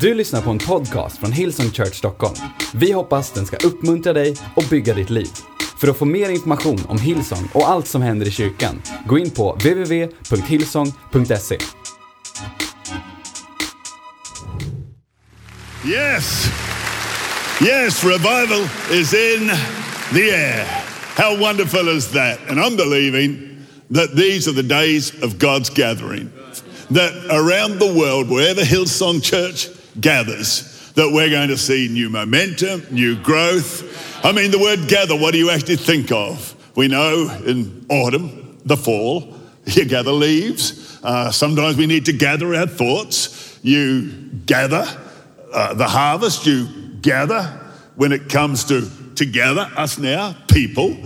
Du lyssnar på en podcast från Hillsong Church Stockholm. Vi hoppas den ska uppmuntra dig och bygga ditt liv. För att få mer information om Hillsong och allt som händer i kyrkan, gå in på www.hillsong.se. Yes. Yes, revival is in the air. How wonderful is that? And I'm believing that these are the days of God's gathering. That around the world, wherever Hillsong Church gathers, that we're going to see new momentum, new growth. I mean, the word gather, what do you actually think of? We know in autumn, the fall, you gather leaves. Uh, sometimes we need to gather our thoughts. You gather uh, the harvest, you gather when it comes to together, us now, people,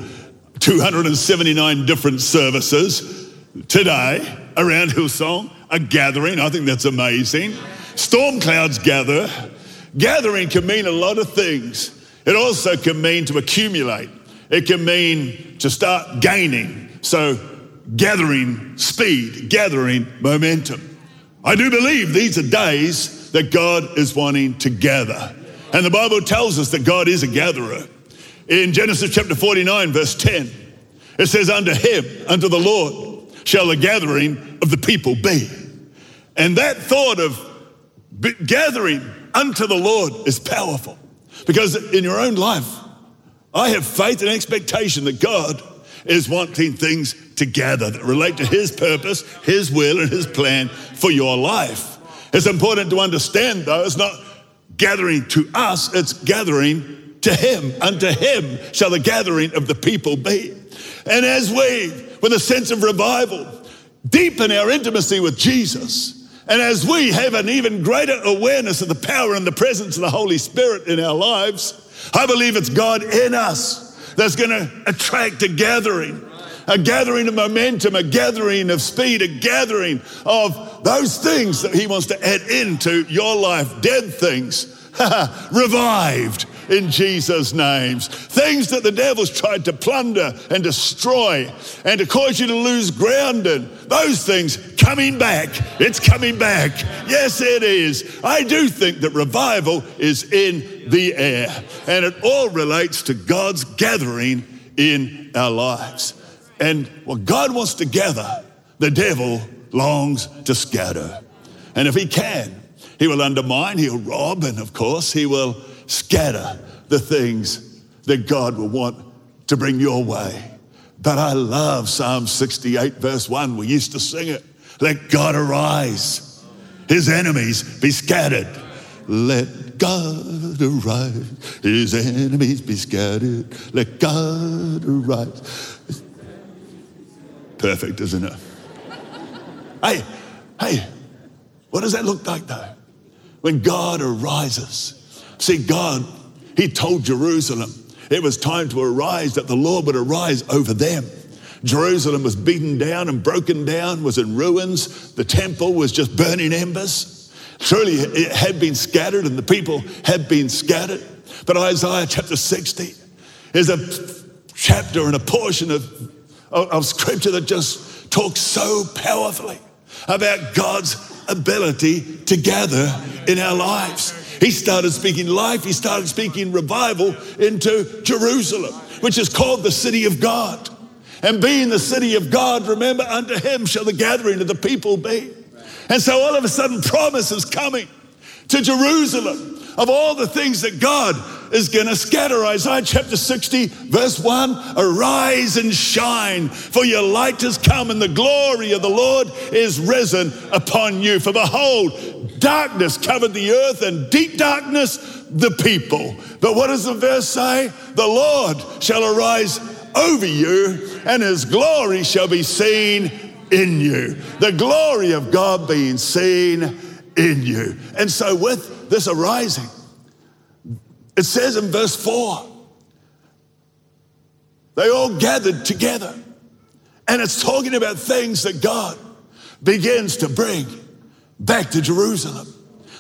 279 different services today around Hillsong, a gathering. I think that's amazing. Storm clouds gather. Gathering can mean a lot of things. It also can mean to accumulate. It can mean to start gaining. So, gathering speed, gathering momentum. I do believe these are days that God is wanting to gather. And the Bible tells us that God is a gatherer. In Genesis chapter 49, verse 10, it says, Unto him, unto the Lord, shall the gathering of the people be. And that thought of gathering unto the Lord is powerful because in your own life, I have faith and expectation that God is wanting things to gather that relate to His purpose, His will, and His plan for your life. It's important to understand, though, it's not gathering to us, it's gathering to Him. Unto Him shall the gathering of the people be. And as we, with a sense of revival, deepen our intimacy with Jesus, and as we have an even greater awareness of the power and the presence of the Holy Spirit in our lives, I believe it's God in us that's going to attract a gathering, a gathering of momentum, a gathering of speed, a gathering of those things that He wants to add into your life, dead things, revived in Jesus' names. Things that the devil's tried to plunder and destroy and to cause you to lose ground in. Those things coming back. It's coming back. Yes, it is. I do think that revival is in the air and it all relates to God's gathering in our lives. And what God wants to gather, the devil longs to scatter. And if he can, he will undermine, he'll rob, and of course, he will scatter the things that God will want to bring your way. But I love Psalm 68, verse 1. We used to sing it. Let God arise, his enemies be scattered. Let God arise, his enemies be scattered. Let God arise. Perfect, isn't it? hey, hey, what does that look like though? When God arises. See, God, He told Jerusalem it was time to arise, that the Lord would arise over them. Jerusalem was beaten down and broken down, was in ruins. The temple was just burning embers. Truly, it had been scattered and the people had been scattered. But Isaiah chapter 60 is a chapter and a portion of, of, of scripture that just talks so powerfully about God's ability to gather in our lives. He started speaking life, he started speaking revival into Jerusalem, which is called the city of God. And being the city of God, remember, unto him shall the gathering of the people be. And so all of a sudden, promise is coming to Jerusalem of all the things that God is going to scatter. Isaiah chapter 60, verse 1 Arise and shine, for your light has come, and the glory of the Lord is risen upon you. For behold, darkness covered the earth, and deep darkness the people. But what does the verse say? The Lord shall arise over you, and his glory shall be seen in you. The glory of God being seen in you. And so, with this arising, it says in verse 4 they all gathered together. And it's talking about things that God begins to bring back to Jerusalem.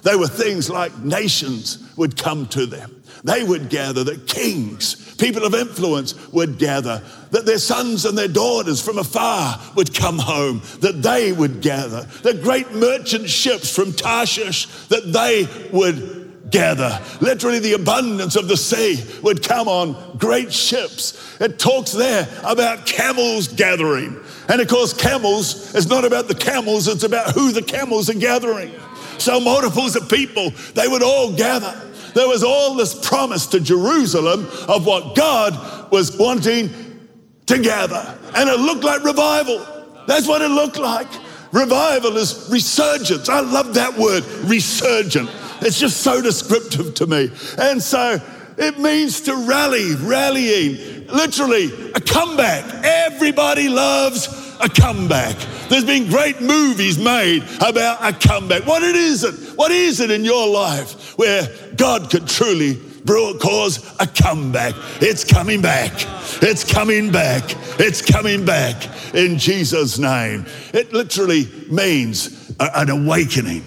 They were things like nations would come to them. They would gather, that kings, people of influence would gather, that their sons and their daughters from afar would come home, that they would gather, that great merchant ships from Tarshish, that they would gather. Literally, the abundance of the sea would come on great ships. It talks there about camels gathering. And of course, camels is not about the camels, it's about who the camels are gathering. So, multiples of people, they would all gather there was all this promise to Jerusalem of what God was wanting to gather. And it looked like revival. That's what it looked like. Revival is resurgence. I love that word, resurgent. It's just so descriptive to me. And so it means to rally, rallying, literally a comeback. Everybody loves a comeback. There's been great movies made about a comeback. What it is it? What is it in your life where God could truly cause a comeback? It's coming back. It's coming back. It's coming back in Jesus' name. It literally means an awakening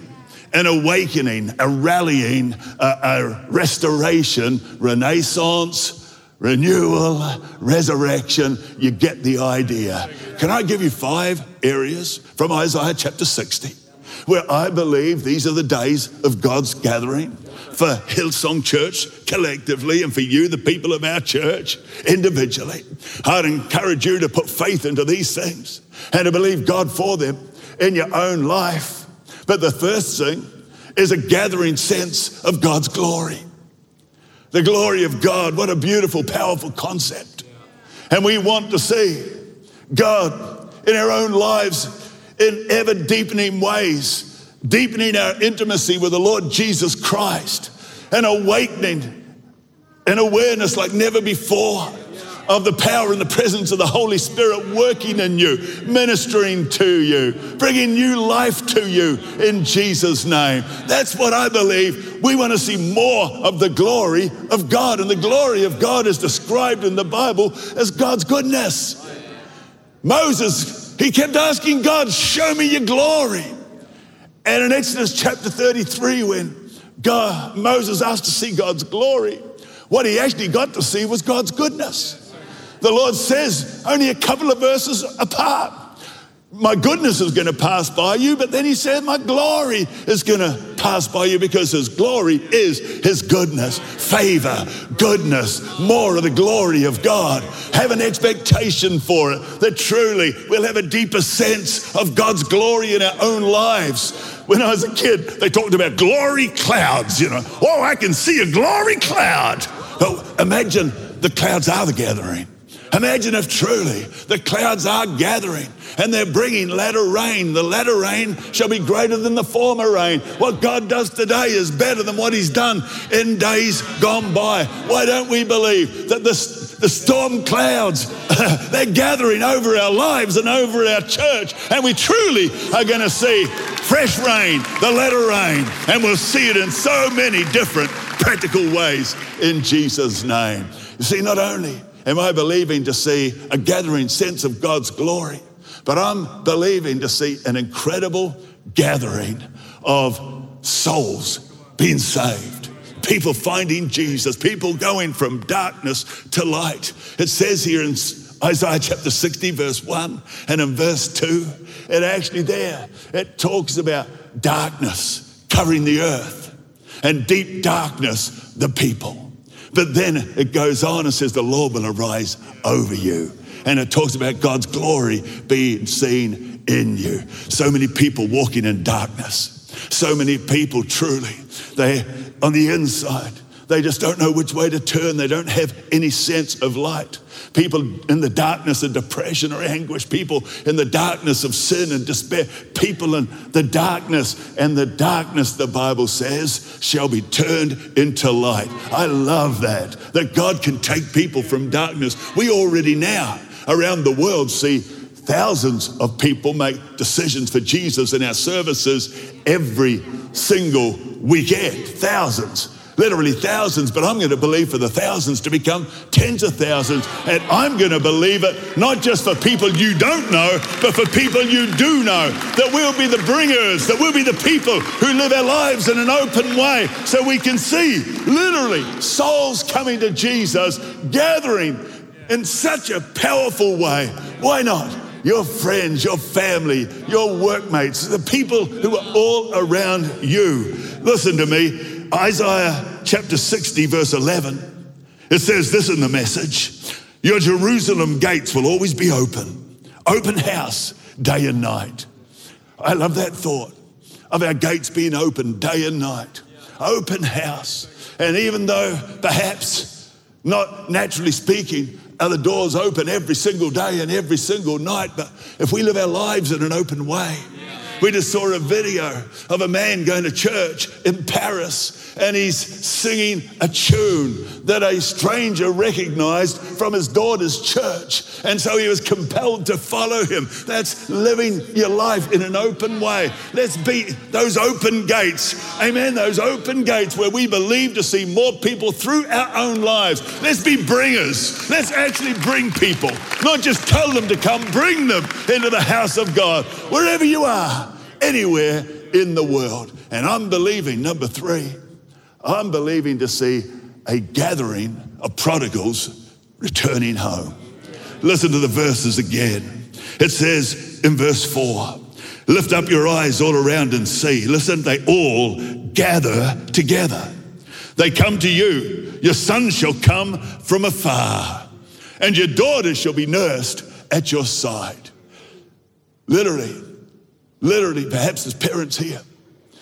an awakening, a rallying, a, a, restoration, renaissance, renewal, resurrection. You get the idea. Can I give you five areas from Isaiah chapter 60 where I believe these are the days of God's gathering for Hillsong Church collectively and for you, the people of our church, individually? I'd encourage you to put faith into these things and to believe God for them in your own life. But the first thing is a gathering sense of God's glory. The glory of God, what a beautiful, powerful concept. And we want to see God in our own lives in ever deepening ways, deepening our intimacy with the Lord Jesus Christ, and awakening an awareness like never before of the power and the presence of the Holy Spirit working in you, ministering to you, bringing new life to you in Jesus' name. That's what I believe. We want to see more of the glory of God. And the glory of God is described in the Bible as God's goodness. Moses, he kept asking God, Show me your glory. And in Exodus chapter 33, when God, Moses asked to see God's glory, what he actually got to see was God's goodness. The Lord says only a couple of verses apart. My goodness is going to pass by you, but then he said, My glory is going to pass by you because his glory is his goodness, favor, goodness, more of the glory of God. Have an expectation for it that truly we'll have a deeper sense of God's glory in our own lives. When I was a kid, they talked about glory clouds, you know. Oh, I can see a glory cloud. But imagine the clouds are the gathering. Imagine if truly the clouds are gathering and they're bringing latter rain. The latter rain shall be greater than the former rain. What God does today is better than what He's done in days gone by. Why don't we believe that the, the storm clouds, they're gathering over our lives and over our church, and we truly are going to see fresh rain, the latter rain, and we'll see it in so many different practical ways in Jesus' name. You see, not only am I believing to see a gathering sense of God's glory, but I'm believing to see an incredible gathering of souls being saved. People finding Jesus, people going from darkness to light. It says here in Isaiah chapter 60, verse 1, and in verse 2, it actually there, it talks about darkness covering the earth and deep darkness the people. But then it goes on and says, The Lord will arise over you. And it talks about God's glory being seen in you. So many people walking in darkness. So many people truly, they on the inside, they just don't know which way to turn. They don't have any sense of light. People in the darkness of depression or anguish, people in the darkness of sin and despair, people in the darkness, and the darkness, the Bible says, shall be turned into light. I love that, that God can take people from darkness. We already now around the world see thousands of people make decisions for Jesus in our services every single weekend. Thousands. Literally thousands, but I'm going to believe for the thousands to become tens of thousands. And I'm going to believe it not just for people you don't know, but for people you do know. That we'll be the bringers, that we'll be the people who live our lives in an open way so we can see literally souls coming to Jesus, gathering in such a powerful way. Why not? Your friends, your family, your workmates, the people who are all around you. Listen to me. Isaiah chapter 60, verse 11, it says this in the message Your Jerusalem gates will always be open, open house, day and night. I love that thought of our gates being open day and night, open house. And even though perhaps, not naturally speaking, are the doors open every single day and every single night, but if we live our lives in an open way, we just saw a video of a man going to church in Paris and he's singing a tune that a stranger recognized from his daughter's church. And so he was compelled to follow him. That's living your life in an open way. Let's be those open gates. Amen. Those open gates where we believe to see more people through our own lives. Let's be bringers. Let's actually bring people, not just tell them to come, bring them into the house of God, wherever you are, anywhere in the world. And I'm believing, number three, I'm believing to see a gathering of prodigals returning home. Listen to the verses again. It says in verse 4 Lift up your eyes all around and see. Listen, they all gather together. They come to you. Your son shall come from afar, and your daughter shall be nursed at your side. Literally, literally, perhaps as parents here,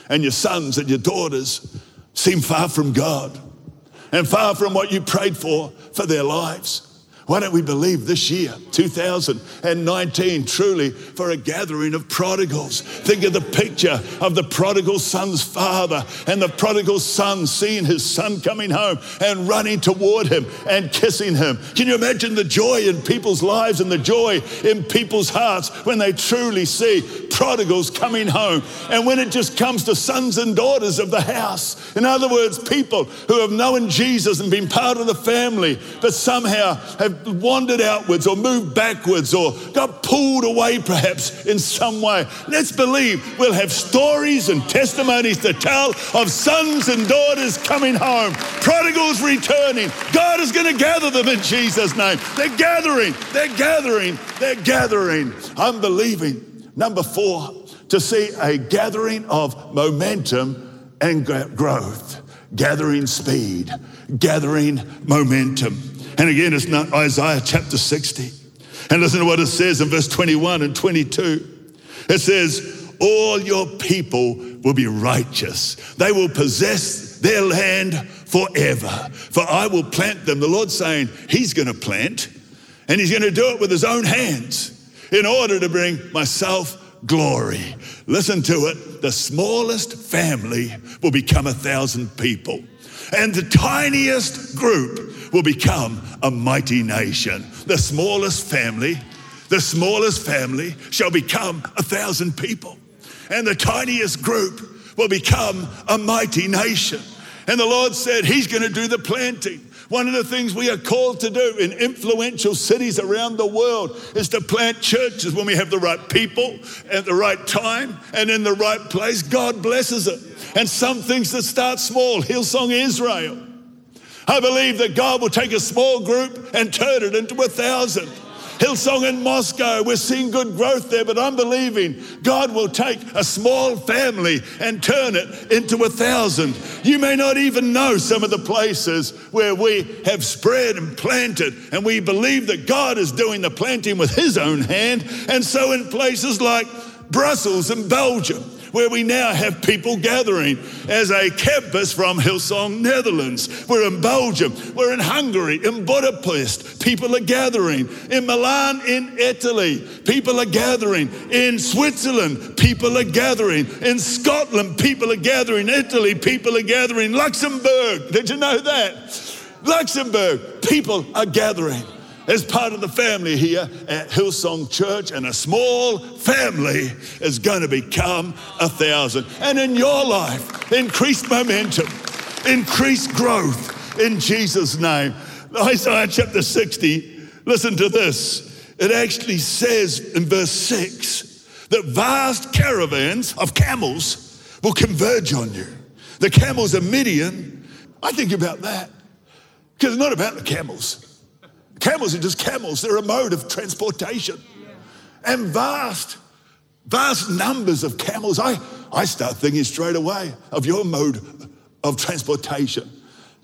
and your sons and your daughters seem far from God and far from what you prayed for for their lives. Why don't we believe this year, 2019, truly for a gathering of prodigals? Think of the picture of the prodigal son's father and the prodigal son seeing his son coming home and running toward him and kissing him. Can you imagine the joy in people's lives and the joy in people's hearts when they truly see prodigals coming home? And when it just comes to sons and daughters of the house, in other words, people who have known Jesus and been part of the family, but somehow have wandered outwards or moved backwards or got pulled away perhaps in some way. Let's believe we'll have stories and testimonies to tell of sons and daughters coming home, prodigals returning. God is going to gather them in Jesus' name. They're gathering, they're gathering, they're gathering. I'm believing. Number four, to see a gathering of momentum and growth, gathering speed, gathering momentum. And again, it's not Isaiah chapter 60. And listen to what it says in verse 21 and 22. It says, All your people will be righteous, they will possess their land forever. For I will plant them. The Lord's saying, He's going to plant, and He's going to do it with His own hands in order to bring myself glory. Listen to it. The smallest family will become a thousand people, and the tiniest group will become a mighty nation. The smallest family, the smallest family shall become a thousand people. And the tiniest group will become a mighty nation. And the Lord said, He's going to do the planting. One of the things we are called to do in influential cities around the world is to plant churches when we have the right people at the right time and in the right place. God blesses it. And some things that start small, Hillsong Israel. I believe that God will take a small group and turn it into a thousand. Hillsong in Moscow, we're seeing good growth there, but I'm believing God will take a small family and turn it into a thousand. You may not even know some of the places where we have spread and planted, and we believe that God is doing the planting with His own hand. And so, in places like Brussels and Belgium, where we now have people gathering as a campus from Hillsong, Netherlands. We're in Belgium, we're in Hungary, in Budapest, people are gathering. In Milan, in Italy, people are gathering. In Switzerland, people are gathering. In Scotland, people are gathering. Italy, people are gathering. Luxembourg, did you know that? Luxembourg, people are gathering as part of the family here at Hillsong Church, and a small family is going to become a thousand. And in your life, increased momentum, increased growth in Jesus' name. Isaiah chapter 60, listen to this. It actually says in verse 6 that vast caravans of camels will converge on you. The camels of Midian, I think about that because it's not about the camels. Camels are just camels, they're a mode of transportation. And vast, vast numbers of camels. I, I start thinking straight away of your mode of transportation.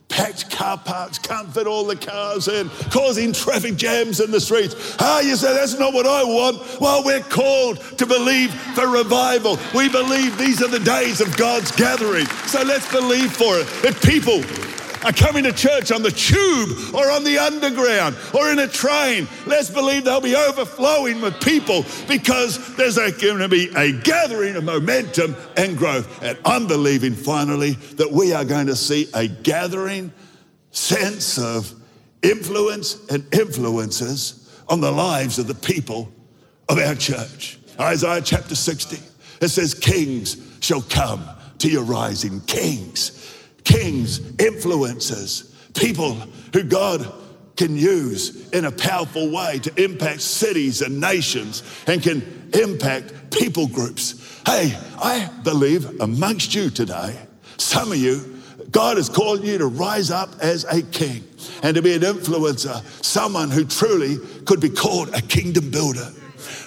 Packed car parks, can't fit all the cars in, causing traffic jams in the streets. Ah, you say that's not what I want. Well, we're called to believe for revival. We believe these are the days of God's gathering. So let's believe for it. If people are coming to church on the tube or on the underground or in a train, let's believe they'll be overflowing with people because there's going to be a gathering of momentum and growth. And I'm believing finally that we are going to see a gathering sense of influence and influences on the lives of the people of our church. Isaiah chapter 60, it says, Kings shall come to your rising, kings kings, influencers, people who God can use in a powerful way to impact cities and nations and can impact people groups. Hey, I believe amongst you today, some of you, God has called you to rise up as a king and to be an influencer, someone who truly could be called a kingdom builder.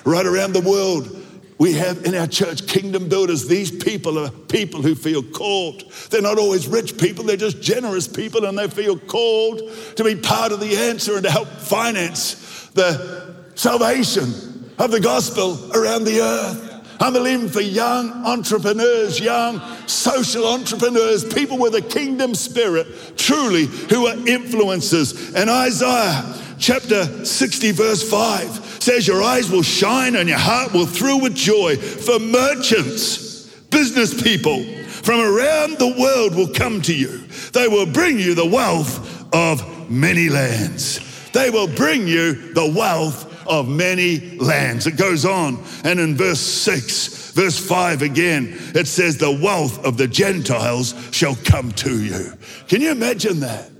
Right around the world, we have in our church kingdom builders. These people are people who feel called. They're not always rich people, they're just generous people, and they feel called to be part of the answer and to help finance the salvation of the gospel around the earth. I'm believing for young entrepreneurs, young social entrepreneurs, people with a kingdom spirit, truly, who are influencers. And Isaiah chapter 60, verse 5 says, Your eyes will shine and your heart will thrill with joy. For merchants, business people from around the world will come to you. They will bring you the wealth of many lands. They will bring you the wealth of many lands. It goes on, and in verse 6, verse 5 again, it says, The wealth of the Gentiles shall come to you. Can you imagine that?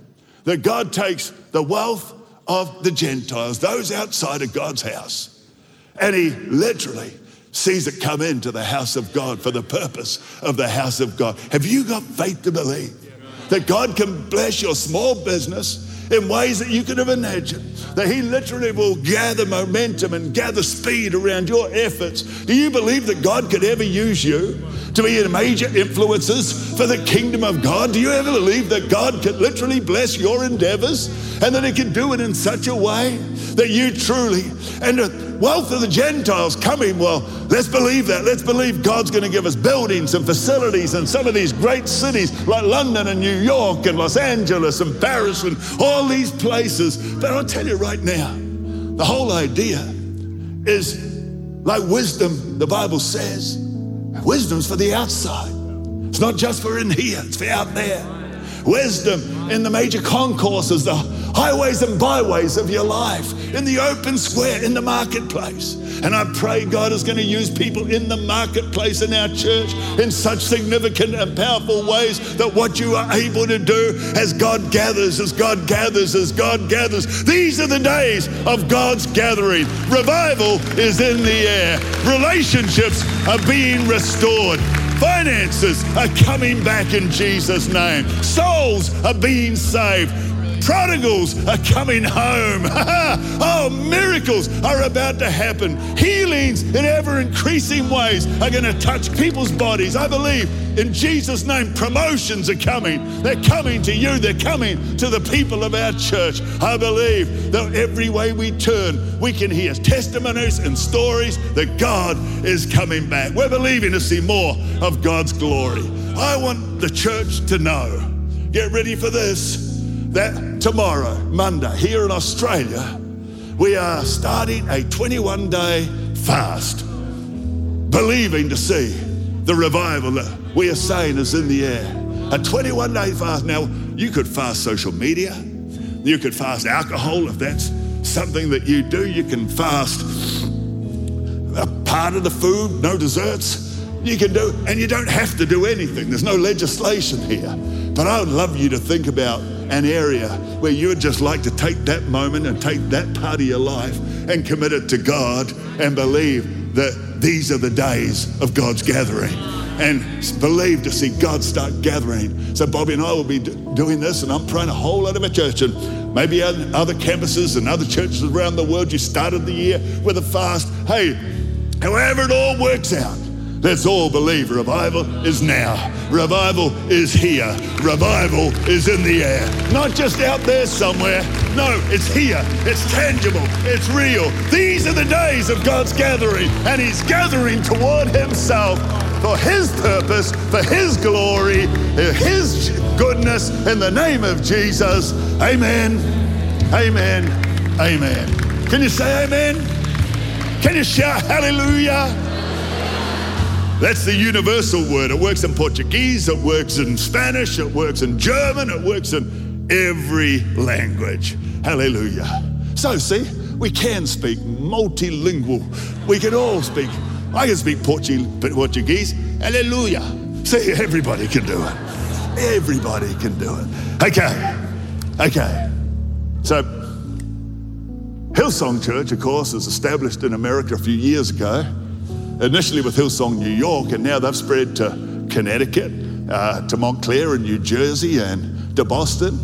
That God takes the wealth of the Gentiles, those outside of God's house. And he literally sees it come into the house of God for the purpose of the house of God. Have you got faith to believe that God can bless your small business? In ways that you could have imagined. That He literally will gather momentum and gather speed around your efforts. Do you believe that God could ever use you to be major influences for the kingdom of God? Do you ever believe that God could literally bless your endeavors and that He can do it in such a way that you truly, and wealth of the Gentiles coming, well, let's believe that. Let's believe God's going to give us buildings and facilities and some of these great cities like London and New York and Los Angeles and Paris and all these places. But I'll tell you right now, the whole idea is like wisdom, the Bible says. Wisdom's for the outside. It's not just for in here, it's for out there. Wisdom in the major concourses, the highways and byways of your life, in the open square, in the marketplace. And I pray God is going to use people in the marketplace in our church in such significant and powerful ways that what you are able to do as God gathers, as God gathers, as God gathers. These are the days of God's gathering. Revival is in the air, relationships are being restored. Finances are coming back in Jesus' name. Souls are being saved. Prodigals are coming home. oh, miracles are about to happen. Healings in ever increasing ways are going to touch people's bodies. I believe in Jesus' name, promotions are coming. They're coming to you, they're coming to the people of our church. I believe that every way we turn, we can hear testimonies and stories that God is coming back. We're believing to see more of God's glory. I want the church to know. Get ready for this that tomorrow, Monday, here in Australia, we are starting a 21 day fast, believing to see the revival that we are saying is in the air. A 21 day fast. Now, you could fast social media, you could fast alcohol if that's something that you do. You can fast a part of the food, no desserts. you can do, and you don't have to do anything. There's no legislation here. But I would love you to think about an area where you would just like to take that moment and take that part of your life and commit it to God and believe that these are the days of God's gathering and believe to see God start gathering. So Bobbie and I will be doing this, and I'm praying a whole lot of a church and maybe other campuses and other churches around the world. You started the year with a fast. Hey, however it all works out, Let's all believe revival is now. Revival is here. Revival is in the air. Not just out there somewhere. No, it's here. It's tangible. It's real. These are the days of God's gathering, and He's gathering toward Himself for His purpose, for His glory, His goodness, in the name of Jesus. Amen. Amen. Amen. Can you say amen? Can you shout hallelujah? That's the universal word. It works in Portuguese, it works in Spanish, it works in German, it works in every language. Hallelujah. So, see, we can speak multilingual. We can all speak. I can speak Portuguese. Hallelujah. See, everybody can do it. Everybody can do it. Okay. Okay. So, Hillsong Church, of course, was established in America a few years ago initially with Hillsong New York, and now they've spread to Connecticut, uh, to Montclair in New Jersey, and to Boston.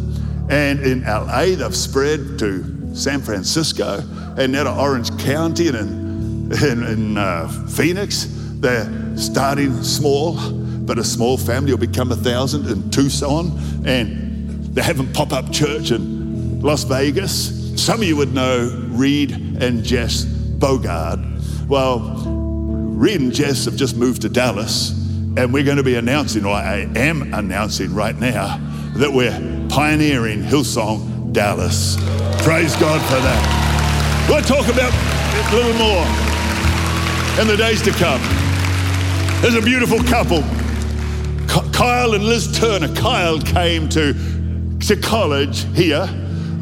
And in LA, they've spread to San Francisco, and now to Orange County, and in, in, in uh, Phoenix. They're starting small, but a small family will become a thousand in Tucson, and they're having pop up church in Las Vegas. Some of you would know Reed and Jess Bogard. Well, Reed and Jess have just moved to Dallas, and we're going to be announcing, or I am announcing right now, that we're pioneering Hillsong Dallas. Praise God for that. We'll talk about it a little more in the days to come. There's a beautiful couple, Kyle and Liz Turner. Kyle came to, to college here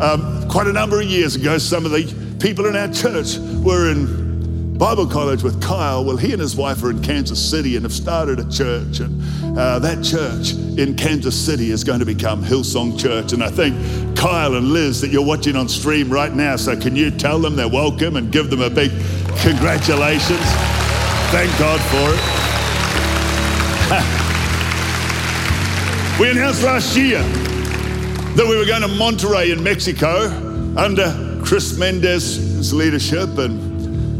um, quite a number of years ago. Some of the people in our church were in Bible college with Kyle. Well, he and his wife are in Kansas City and have started a church. And uh, that church in Kansas City is going to become Hillsong Church. And I think Kyle and Liz that you're watching on stream right now. So can you tell them they're welcome and give them a big congratulations? Thank God for it. we announced last year that we were going to Monterrey in Mexico under Chris Mendez's leadership and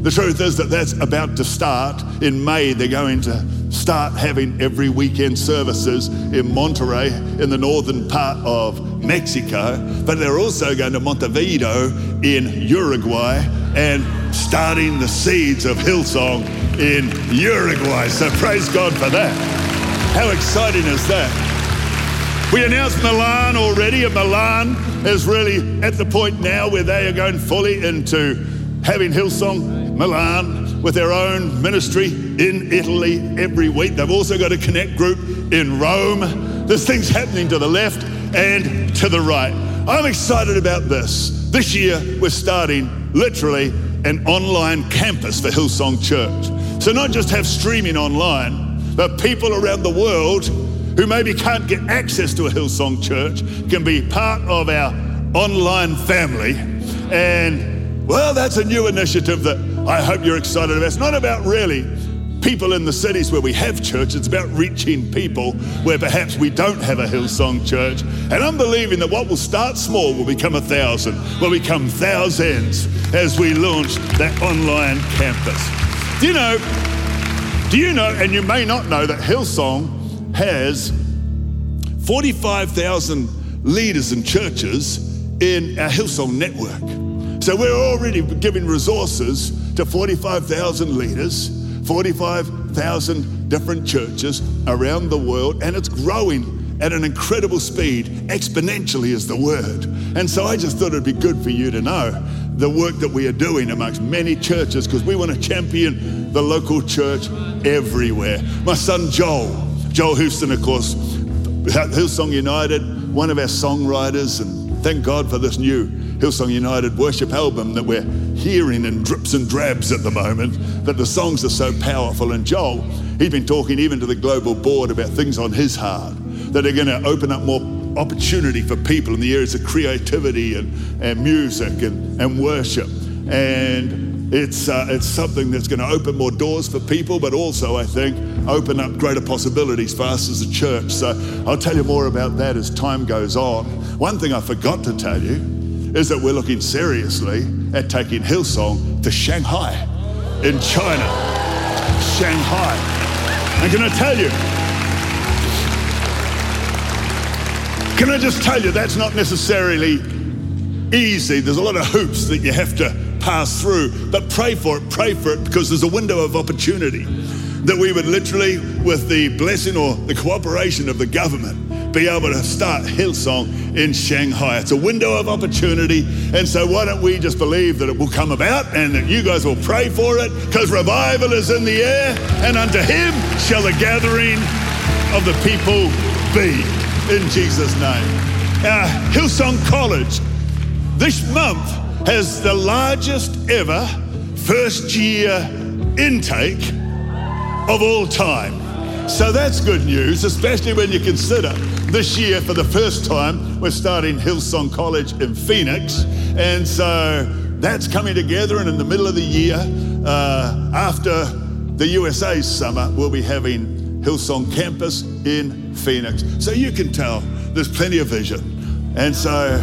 the truth is that that's about to start. In May, they're going to start having every weekend services in Monterrey in the northern part of Mexico. But they're also going to Montevideo in Uruguay and starting the seeds of Hillsong in Uruguay. So praise God for that. How exciting is that? We announced Milan already, and Milan is really at the point now where they are going fully into having Hillsong Milan with their own ministry in Italy every week. They've also got a connect group in Rome. There's things happening to the left and to the right. I'm excited about this. This year, we're starting literally an online campus for Hillsong Church. So, not just have streaming online, but people around the world who maybe can't get access to a Hillsong Church can be part of our online family. And, well, that's a new initiative that I hope you're excited about. It's not about really people in the cities where we have church. It's about reaching people where perhaps we don't have a Hillsong church. And I'm believing that what will start small will become a thousand, will become thousands as we launch that online campus. Do you know, do you know, and you may not know that Hillsong has 45,000 leaders and churches in our Hillsong network. So we're already giving resources to 45,000 leaders, 45,000 different churches around the world, and it's growing at an incredible speed. Exponentially is the word. And so I just thought it'd be good for you to know the work that we are doing amongst many churches because we want to champion the local church everywhere. My son Joel, Joel Houston, of course, Hillsong United, one of our songwriters, and thank God for this new Hillsong United worship album that we're hearing in drips and drabs at the moment, that the songs are so powerful. And Joel, he's been talking even to the global board about things on his heart that are going to open up more opportunity for people in the areas of creativity and, and music and, and worship. And it's, uh, it's something that's going to open more doors for people, but also, I think, open up greater possibilities for us as a church. So I'll tell you more about that as time goes on. One thing I forgot to tell you is that we're looking seriously at taking Hillsong to Shanghai in China. Shanghai. And can I tell you, can I just tell you, that's not necessarily easy. There's a lot of hoops that you have to pass through, but pray for it, pray for it, because there's a window of opportunity that we would literally, with the blessing or the cooperation of the government, be able to start Hillsong in Shanghai. It's a window of opportunity. And so, why don't we just believe that it will come about and that you guys will pray for it? Because revival is in the air, and unto him shall the gathering of the people be. In Jesus' name. Uh, Hillsong College this month has the largest ever first year intake of all time. So that's good news, especially when you consider this year, for the first time, we're starting Hillsong College in Phoenix. And so that's coming together. And in the middle of the year, uh, after the USA summer, we'll be having Hillsong Campus in Phoenix. So you can tell there's plenty of vision. And so,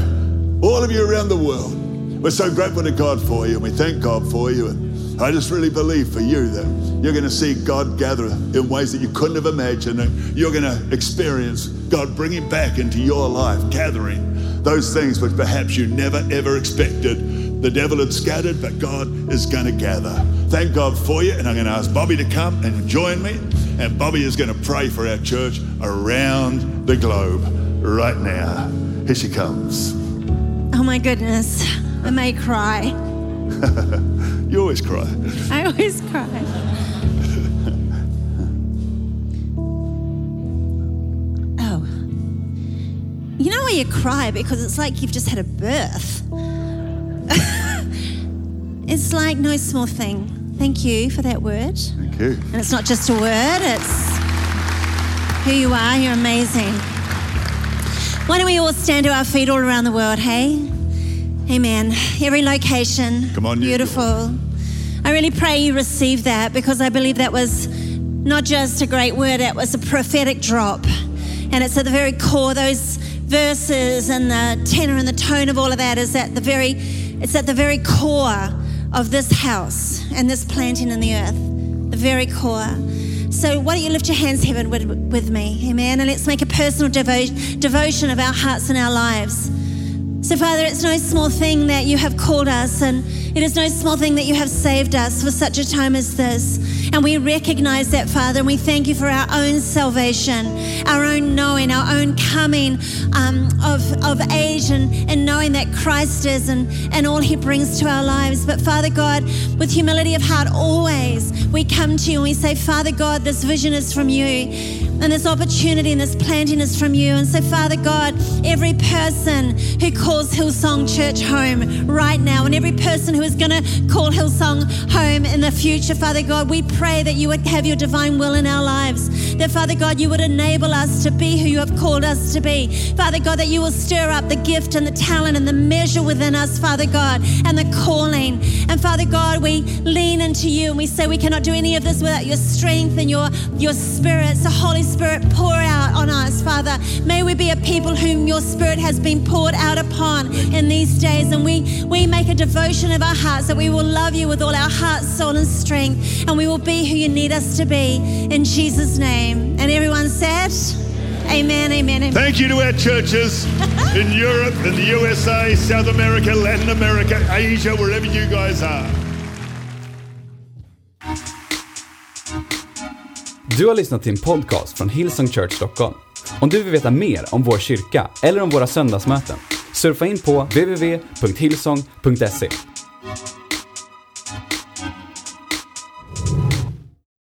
all of you around the world, we're so grateful to God for you, and we thank God for you. I just really believe for you that you're going to see God gather in ways that you couldn't have imagined, and you're going to experience God bringing back into your life, gathering those things which perhaps you never ever expected. The devil had scattered, but God is going to gather. Thank God for you, and I'm going to ask Bobbie to come and join me. And Bobbie is going to pray for our church around the globe right now. Here she comes. Oh my goodness, I may cry. You always cry. I always cry. Oh. You know why you cry? Because it's like you've just had a birth. it's like no small thing. Thank you for that word. Thank you. And it's not just a word, it's who you are. You're amazing. Why don't we all stand to our feet all around the world, hey? Amen. Every location. Come on, you. Beautiful. I really pray you receive that because I believe that was not just a great word, it was a prophetic drop. And it's at the very core, those verses and the tenor and the tone of all of that is at the very, it's at the very core of this house and this planting in the earth. The very core. So why don't you lift your hands heaven with, with me, amen? And let's make a personal devo- devotion of our hearts and our lives. So, Father, it's no small thing that you have called us, and it is no small thing that you have saved us for such a time as this. And we recognize that, Father, and we thank you for our own salvation, our own knowing, our own coming um, of, of age, and, and knowing that Christ is and, and all he brings to our lives. But, Father God, with humility of heart, always we come to you and we say, Father God, this vision is from you. And this opportunity and this planting is from you. And so, Father God, every person who calls Hillsong Church home right now, and every person who is going to call Hillsong home in the future, Father God, we pray that you would have your divine will in our lives. That, Father God, you would enable us to be who you have called us to be. Father God, that you will stir up the gift and the talent and the measure within us, Father God, and the calling. And Father God, we lean into you and we say we cannot do any of this without your strength and your, your spirit. So, Holy Spirit, pour out on us, Father. May we be a people whom your Spirit has been poured out upon in these days. And we, we make a devotion of our hearts that we will love you with all our heart, soul, and strength. And we will be who you need us to be in Jesus' name. And everyone said, Amen, amen, amen. Thank you to our churches in Europe, in the USA, South America, Latin America, Asia, wherever you guys are. Du har lyssnat till en podcast från Hillsong Church Stockholm. Om du vill veta mer om vår kyrka eller om våra söndagsmöten, surfa in på www.hillsong.se.